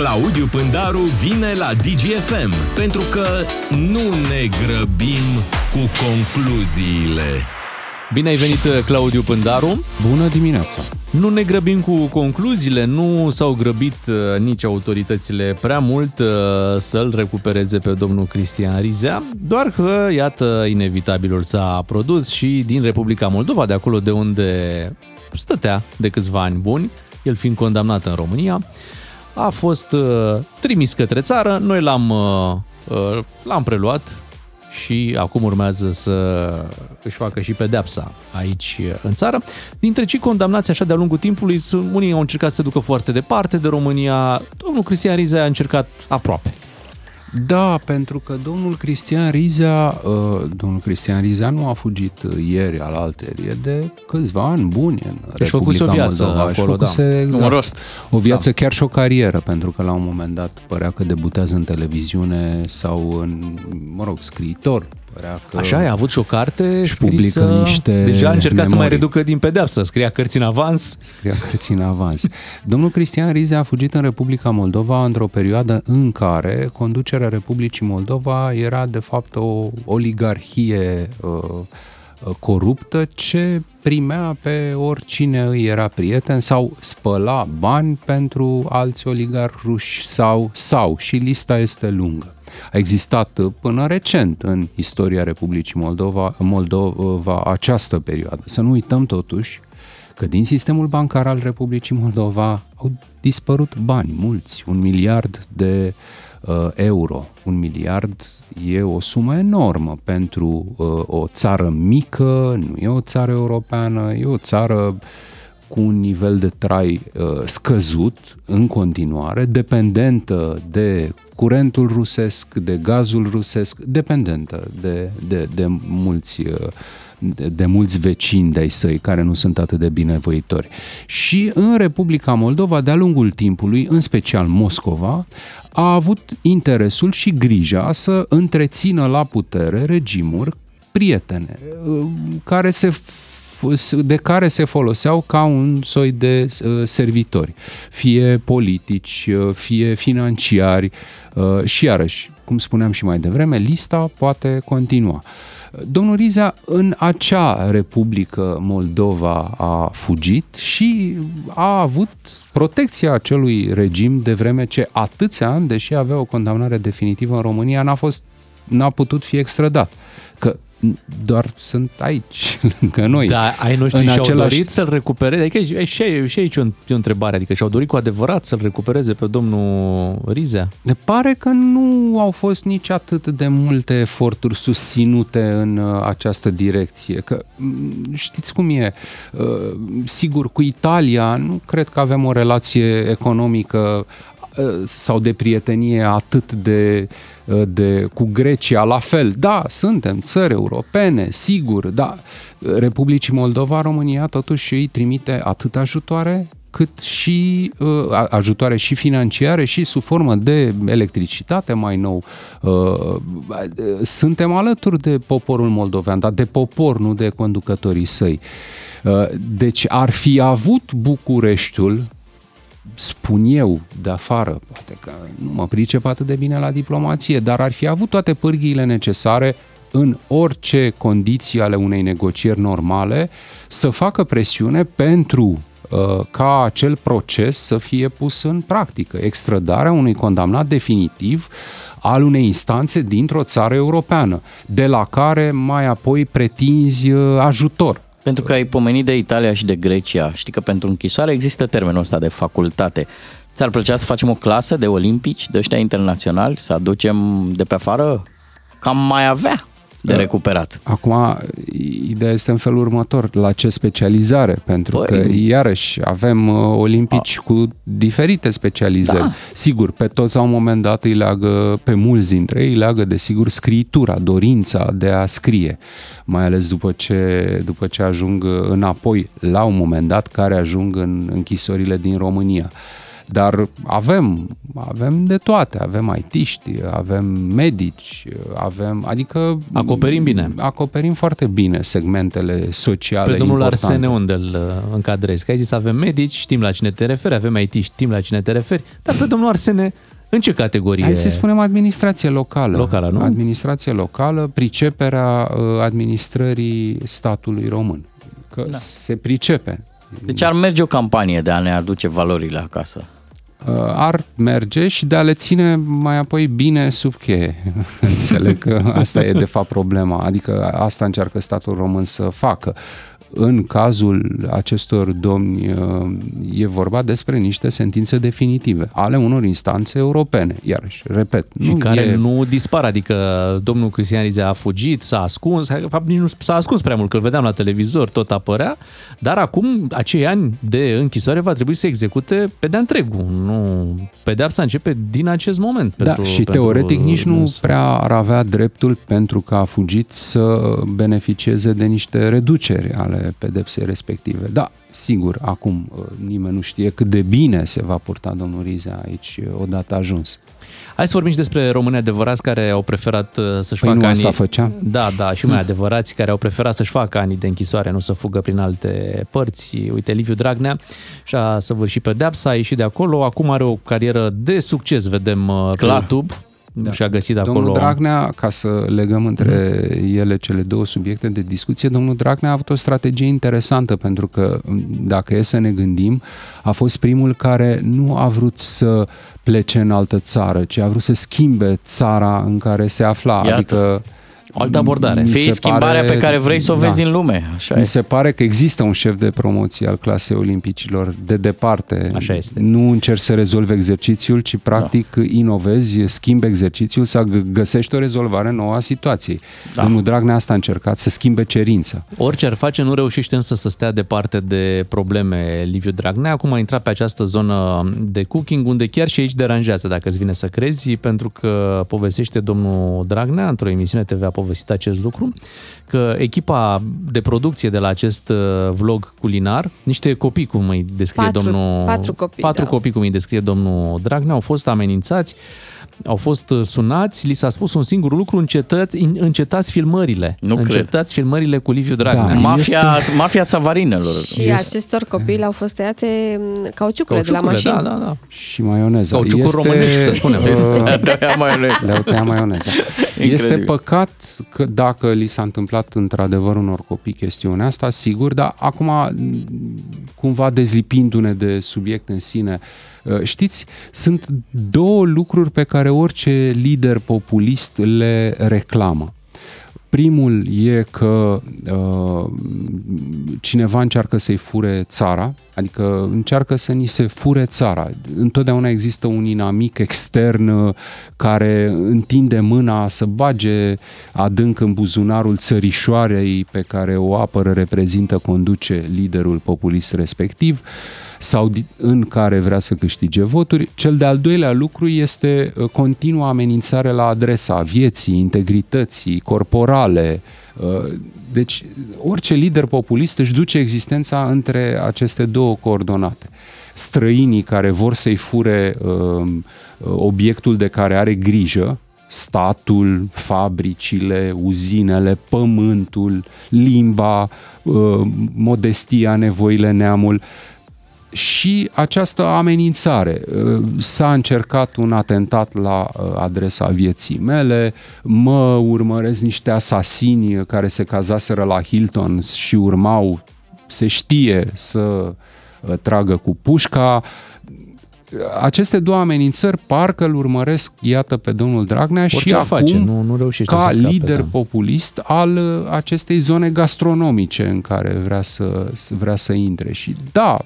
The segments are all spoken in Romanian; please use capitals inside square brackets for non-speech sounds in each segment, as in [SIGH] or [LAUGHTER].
Claudiu Pândaru vine la DGFM pentru că nu ne grăbim cu concluziile. Bine ai venit, Claudiu Pândaru. Bună dimineața! Nu ne grăbim cu concluziile, nu s-au grăbit uh, nici autoritățile prea mult uh, să-l recupereze pe domnul Cristian Rizea, doar că, iată, inevitabilul s-a produs și din Republica Moldova, de acolo de unde stătea de câțiva ani buni, el fiind condamnat în România, a fost uh, trimis către țară, noi l-am, l-am preluat, și acum urmează să își facă și pedepsa aici în țară. Dintre cei condamnați așa de-a lungul timpului, unii au încercat să se ducă foarte departe de România, domnul Cristian Riza a încercat aproape. Da, pentru că domnul Cristian Rizea, uh, domnul Cristian Rizea nu a fugit ieri al alterie de câțiva ani buni în Își făcuse o viață Moldova. acolo, făcuse, da. exact, Un rost. O viață da. chiar și o carieră, pentru că la un moment dat părea că debutează în televiziune sau în, mă rog, scriitor, Părea că Așa, a avut și o carte și scrisă... publică niște Deja a încercat memorii. să mai reducă din pedeapsă, scria cărți în avans. Scria cărți în avans. Domnul Cristian Rize a fugit în Republica Moldova într-o perioadă în care conducerea Republicii Moldova era de fapt o oligarhie uh, coruptă ce primea pe oricine îi era prieten sau spăla bani pentru alți oligarhi ruși sau, sau și lista este lungă. A existat până recent în istoria Republicii Moldova, Moldova această perioadă. Să nu uităm totuși că din sistemul bancar al Republicii Moldova au dispărut bani mulți, un miliard de uh, euro. Un miliard e o sumă enormă pentru uh, o țară mică, nu e o țară europeană, e o țară cu un nivel de trai uh, scăzut în continuare, dependentă de curentul rusesc, de gazul rusesc, dependentă de, de, de mulți uh, de, de mulți vecini de-ai săi care nu sunt atât de binevoitori. Și în Republica Moldova, de-a lungul timpului, în special Moscova, a avut interesul și grija să întrețină la putere regimuri prietene, uh, care se de care se foloseau ca un soi de uh, servitori, fie politici, uh, fie financiari uh, și iarăși, cum spuneam și mai devreme, lista poate continua. Domnul Riza în acea Republică Moldova a fugit și a avut protecția acelui regim de vreme ce atâția ani, deși avea o condamnare definitivă în România, n-a fost n-a putut fi extradat. Că doar sunt aici, [LAUGHS] lângă noi. Da, ai noștri În și-au același- dorit să-l recupereze, adică e și, și aici o, e o întrebare, adică și-au dorit cu adevărat să-l recupereze pe domnul Rizea? Ne pare că nu au fost nici atât de multe eforturi susținute în uh, această direcție. Că m, știți cum e, uh, sigur, cu Italia nu cred că avem o relație economică uh, sau de prietenie atât de, uh, de cu Grecia la fel. Da, suntem țări europene, sigur, da. Republicii Moldova, România totuși îi trimite atât ajutoare cât și uh, ajutoare și financiare și sub formă de electricitate mai nou. Uh, suntem alături de poporul moldovean, dar de popor, nu de conducătorii săi. Uh, deci ar fi avut Bucureștiul spun eu de afară, poate că nu mă pricep atât de bine la diplomație, dar ar fi avut toate pârghiile necesare în orice condiții ale unei negocieri normale să facă presiune pentru uh, ca acel proces să fie pus în practică. Extradarea unui condamnat definitiv al unei instanțe dintr-o țară europeană, de la care mai apoi pretinzi uh, ajutor. Pentru că ai pomenit de Italia și de Grecia. Știi că pentru închisoare există termenul ăsta de facultate. Ți-ar plăcea să facem o clasă de olimpici, de ăștia internaționali, să aducem de pe afară? Cam mai avea de recuperat. Acum, ideea este în felul următor, la ce specializare? Pentru Păi- că, iarăși, avem uh, olimpici cu diferite specializări. Da. Sigur, pe toți la un moment dat îi leagă, pe mulți dintre ei, îi leagă, desigur, scriitura, dorința de a scrie, mai ales după ce, după ce ajung înapoi, la un moment dat, care ajung în închisorile din România. Dar avem avem de toate, avem aitiști, avem medici, avem, adică... Acoperim bine. Acoperim foarte bine segmentele sociale Pe domnul importante. Arsene unde îl uh, încadrezi? Că ai zis avem medici, știm la cine te referi, avem aitiști, știm la cine te referi, dar pe domnul Arsene în ce categorie? Hai să spunem administrație locală. Locală, nu? Administrație locală, priceperea uh, administrării statului român. Că da. se pricepe. Deci ar merge o campanie de a ne aduce valorile acasă. Uh, ar merge și de a le ține mai apoi bine sub cheie. [LAUGHS] Înțeleg că asta e de fapt problema. Adică asta încearcă statul român să facă. În cazul acestor domni e vorba despre niște sentințe definitive ale unor instanțe europene. Iarăși, repet, și nu care e... nu dispar, adică domnul Cristian Rizea a fugit, s-a ascuns, de fapt nici nu s-a ascuns prea mult, că îl vedeam la televizor, tot apărea, dar acum acei ani de închisoare va trebui să execute pe de întregul, nu pedeapsa începe din acest moment. Da, pentru, și pentru teoretic nici nu dânsul. prea ar avea dreptul pentru că a fugit să beneficieze de niște reduceri ale pedepsei respective. Da, sigur, acum uh, nimeni nu știe cât de bine se va purta domnul Rizea aici uh, odată ajuns. Hai să vorbim și despre români adevărați care au preferat uh, să-și Păi facă nu anii... asta făcea? Da, da, și mai adevărați care au preferat să-și facă anii de închisoare, nu să fugă prin alte părți. Uite, Liviu Dragnea și-a săvârșit pedeapsa, a ieșit de acolo, acum are o carieră de succes, vedem uh, pe Clar. YouTube. Da. Și-a găsit acolo... Domnul Dragnea, ca să legăm între ele cele două subiecte de discuție, domnul Dragnea a avut o strategie interesantă pentru că, dacă e să ne gândim, a fost primul care nu a vrut să plece în altă țară, ci a vrut să schimbe țara în care se afla. Iată. Adică O altă abordare. mi Fii se schimbarea pare- pe care vrei să o da. vezi în lume. Așa Mi e. se pare că există un șef de promoție al clasei olimpicilor de departe. Așa este. Nu încerci să rezolvi exercițiul, ci practic da. inovezi, schimbi exercițiul, să g- găsești o rezolvare nouă a situației. Da. Da. Domnul Dragnea asta a încercat, să schimbe cerința. Orice ar face, nu reușește însă să stea departe de probleme Liviu Dragnea. Acum a intrat pe această zonă de cooking, unde chiar și aici deranjează, dacă îți vine să crezi, pentru că povestește domnul Dragnea, într-o emisiune TV a povestit acest lucru, că echipa de producție de la acest uh, vlog culinar, niște copii, cum îi descrie Patru- domnul... patru copii, Patru da. copii, cum îi descrie domnul Dragnea, au fost amenințați, au fost uh, sunați, li s-a spus un singur lucru, încetați, încetați filmările. Nu cred. încetați filmările cu Liviu Dragnea. Da. Mafia, mafia savarinelor. Și Este- acestor copii le-au fost tăiate m, cauciucurile de la Cauciucurile, mașini. da, da, da. Și maioneza. Cauciucuri românești, să spunem. [LAUGHS] [LAUGHS] uh, Tăia maioneză. le-au tăiat maioneza. Incredibil. Este păcat că dacă li s-a întâmplat într-adevăr unor copii chestiunea asta, sigur, dar acum m, cumva dezlipindu-ne de subiect în sine, uh, știți, sunt două lucruri pe care orice lider populist le reclamă. Primul e că uh, cineva încearcă să-i fure țara, adică încearcă să ni se fure țara. Întotdeauna există un inamic extern uh, care întinde mâna să bage adânc în buzunarul țărișoarei pe care o apără, reprezintă, conduce liderul populist respectiv sau di- în care vrea să câștige voturi. Cel de-al doilea lucru este uh, continua amenințare la adresa vieții, integrității corporale. Uh, Deci orice lider populist își duce existența între aceste două coordonate. Străinii care vor să-i fure uh, obiectul de care are grijă, statul, fabricile, uzinele, pământul, limba, uh, modestia, nevoile, neamul, și această amenințare. Uh, S-a încercat un atentat la uh, adresa vieții mele, mă urmăresc niște asasini care se cazaseră la Hilton și urmau, se știe, să uh, tragă cu pușca. Aceste două amenințări parcă îl urmăresc, iată, pe domnul Dragnea și Orice ar acum, face, nu- nu reușește ca să scape, lider da. populist al uh, acestei zone gastronomice în care vrea să, să- vrea să intre. Și da,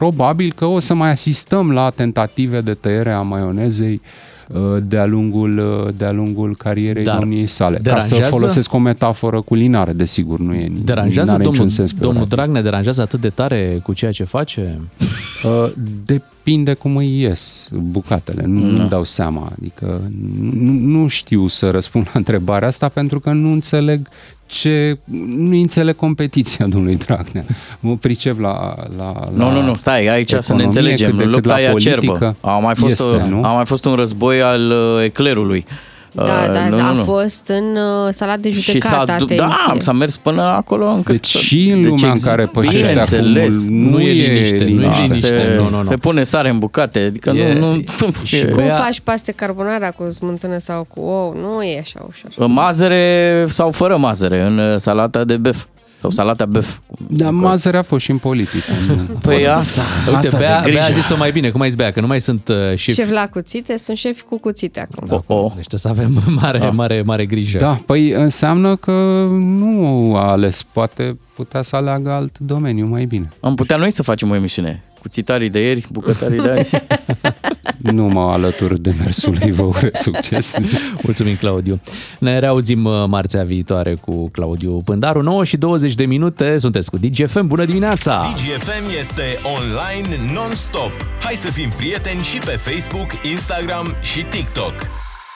probabil că o să mai asistăm la tentative de tăiere a maionezei uh, de-a lungul, uh, de-a lungul carierei Dar domniei sale. Ca să deranjează- folosesc o metaforă culinară, desigur, nu e Deranjează n-are domnul, niciun sens domnul peorativ. Dragnea, deranjează atât de tare cu ceea ce face? Uh, De depinde cum îi ies bucatele, nu, Da. nu dau seama. Adică nu, nu știu să răspund la întrebarea asta pentru că nu înțeleg ce, nu înțeleg competiția domnului Dragnea. Mă pricep la, la, la Nu, nu, nu, stai, aici să ne economie, înțelegem. cât de cât Lupta la e acerbă. politică. A mai, fost, Este, uh, nu? a mai fost un război al uh, eclerului. Da, Uh, dar nu, nu, a nu. fost în uh, sala de și s-a, judecată, du- atenție. da, s-a mers până acolo încât... Deci și în Deci lumea în ex- care pășește bineînțeles. acum Nu e liniște, nu e Da, liniște. se, nu, nu, nu. se pune sare în bucate, adică E- nu, nu, și e- Cum Ea- faci paste carbonara cu smântână sau cu ou? Nu e așa ușor. mazăre sau fără mazăre în uh, salata de bef sau salata bef. Dar mazăre a fost și în politică. Păi asta, Uite, asta Bea, zic, Bea a grijă. zis-o mai bine, cum ai zis Bea, că nu mai sunt uh, șefi. Șef la cuțite, sunt șefi cu cuțite acum. Oh, oh. Deci trebuie să avem [LAUGHS] mare, Ah. mare, mare grijă. Da, păi înseamnă că nu a ales, poate putea să aleagă alt domeniu mai bine. Am putea noi să facem o emisiune. Cuțitarii de ieri, bucătarii de azi. [LAUGHS] Nu mă alătur de mersului, vă urez succes. [LAUGHS] Mulțumim, Claudiu. Ne reauzim uh, marțea viitoare cu Claudiu Pândaru. 9 și 20 de minute, sunteți cu DGFM. Bună dimineața! DGFM este online non-stop. Hai să fim prieteni și pe Facebook, Instagram și TikTok.